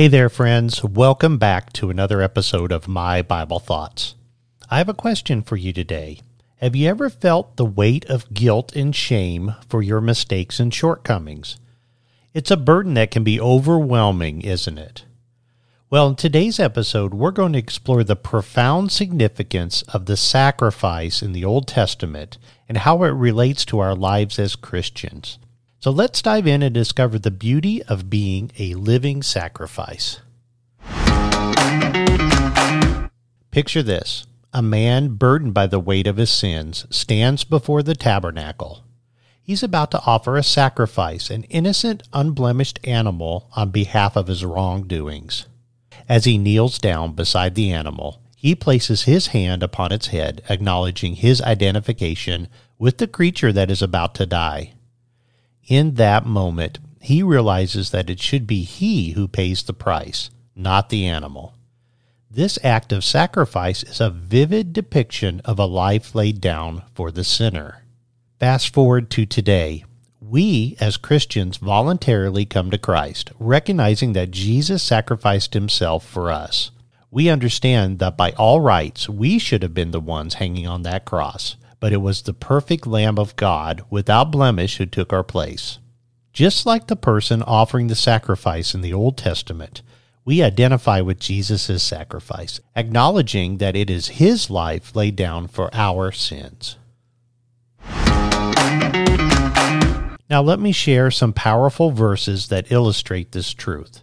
Hey there, friends. Welcome back to another episode of My Bible Thoughts. I have a question for you today. Have you ever felt the weight of guilt and shame for your mistakes and shortcomings? It's a burden that can be overwhelming, isn't it? Well, in today's episode, we're going to explore the profound significance of the sacrifice in the Old Testament and how it relates to our lives as Christians. So let's dive in and discover the beauty of being a living sacrifice. Picture this a man burdened by the weight of his sins stands before the tabernacle. He's about to offer a sacrifice, an innocent, unblemished animal on behalf of his wrongdoings. As he kneels down beside the animal, he places his hand upon its head, acknowledging his identification with the creature that is about to die in that moment, he realizes that it should be he who pays the price, not the animal. This act of sacrifice is a vivid depiction of a life laid down for the sinner. Fast forward to today. We, as Christians, voluntarily come to Christ, recognizing that Jesus sacrificed himself for us. We understand that by all rights, we should have been the ones hanging on that cross but it was the perfect Lamb of God without blemish who took our place. Just like the person offering the sacrifice in the Old Testament, we identify with Jesus' sacrifice, acknowledging that it is his life laid down for our sins. Now, let me share some powerful verses that illustrate this truth.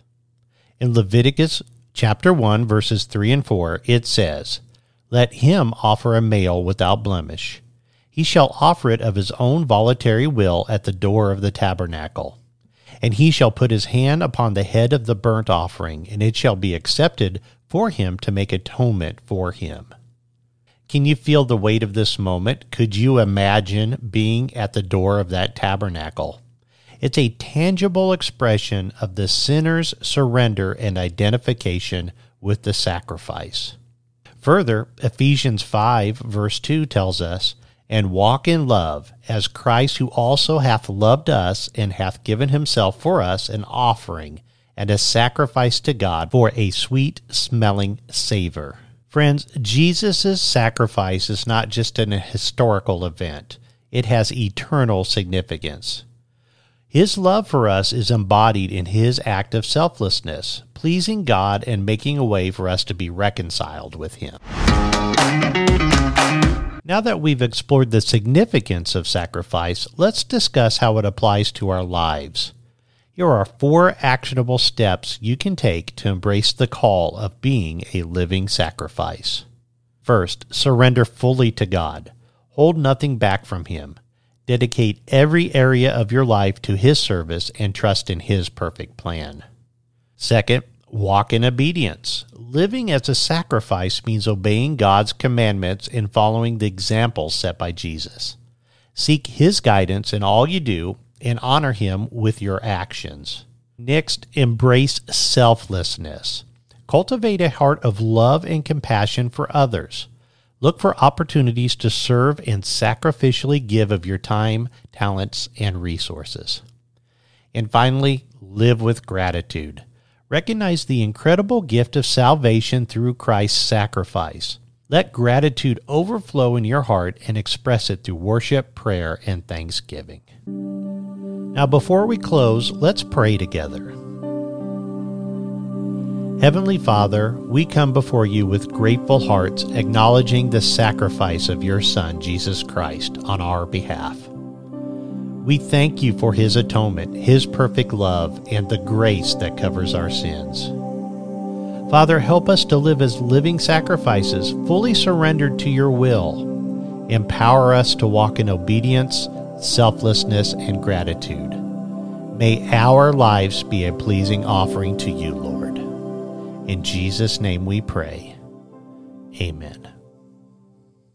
In Leviticus chapter 1, verses 3 and 4, it says, Let him offer a male without blemish he shall offer it of his own voluntary will at the door of the tabernacle. And he shall put his hand upon the head of the burnt offering, and it shall be accepted for him to make atonement for him. Can you feel the weight of this moment? Could you imagine being at the door of that tabernacle? It's a tangible expression of the sinner's surrender and identification with the sacrifice. Further, Ephesians 5, verse 2 tells us, and walk in love, as Christ, who also hath loved us and hath given himself for us an offering and a sacrifice to God for a sweet smelling savor. Friends, Jesus' sacrifice is not just an historical event, it has eternal significance. His love for us is embodied in his act of selflessness, pleasing God and making a way for us to be reconciled with him. Now that we've explored the significance of sacrifice, let's discuss how it applies to our lives. Here are four actionable steps you can take to embrace the call of being a living sacrifice. First, surrender fully to God. Hold nothing back from Him. Dedicate every area of your life to His service and trust in His perfect plan. Second, walk in obedience. Living as a sacrifice means obeying God's commandments and following the examples set by Jesus. Seek His guidance in all you do and honor Him with your actions. Next, embrace selflessness. Cultivate a heart of love and compassion for others. Look for opportunities to serve and sacrificially give of your time, talents, and resources. And finally, live with gratitude. Recognize the incredible gift of salvation through Christ's sacrifice. Let gratitude overflow in your heart and express it through worship, prayer, and thanksgiving. Now, before we close, let's pray together. Heavenly Father, we come before you with grateful hearts, acknowledging the sacrifice of your Son, Jesus Christ, on our behalf. We thank you for his atonement, his perfect love, and the grace that covers our sins. Father, help us to live as living sacrifices, fully surrendered to your will. Empower us to walk in obedience, selflessness, and gratitude. May our lives be a pleasing offering to you, Lord. In Jesus' name we pray. Amen.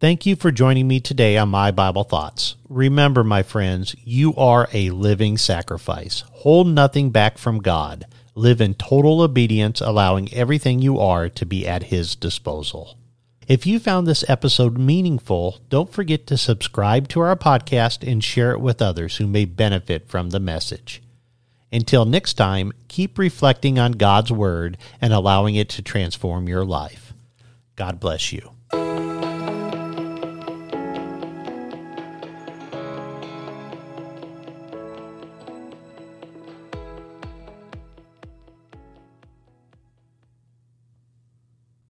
Thank you for joining me today on My Bible Thoughts. Remember, my friends, you are a living sacrifice. Hold nothing back from God. Live in total obedience, allowing everything you are to be at His disposal. If you found this episode meaningful, don't forget to subscribe to our podcast and share it with others who may benefit from the message. Until next time, keep reflecting on God's Word and allowing it to transform your life. God bless you.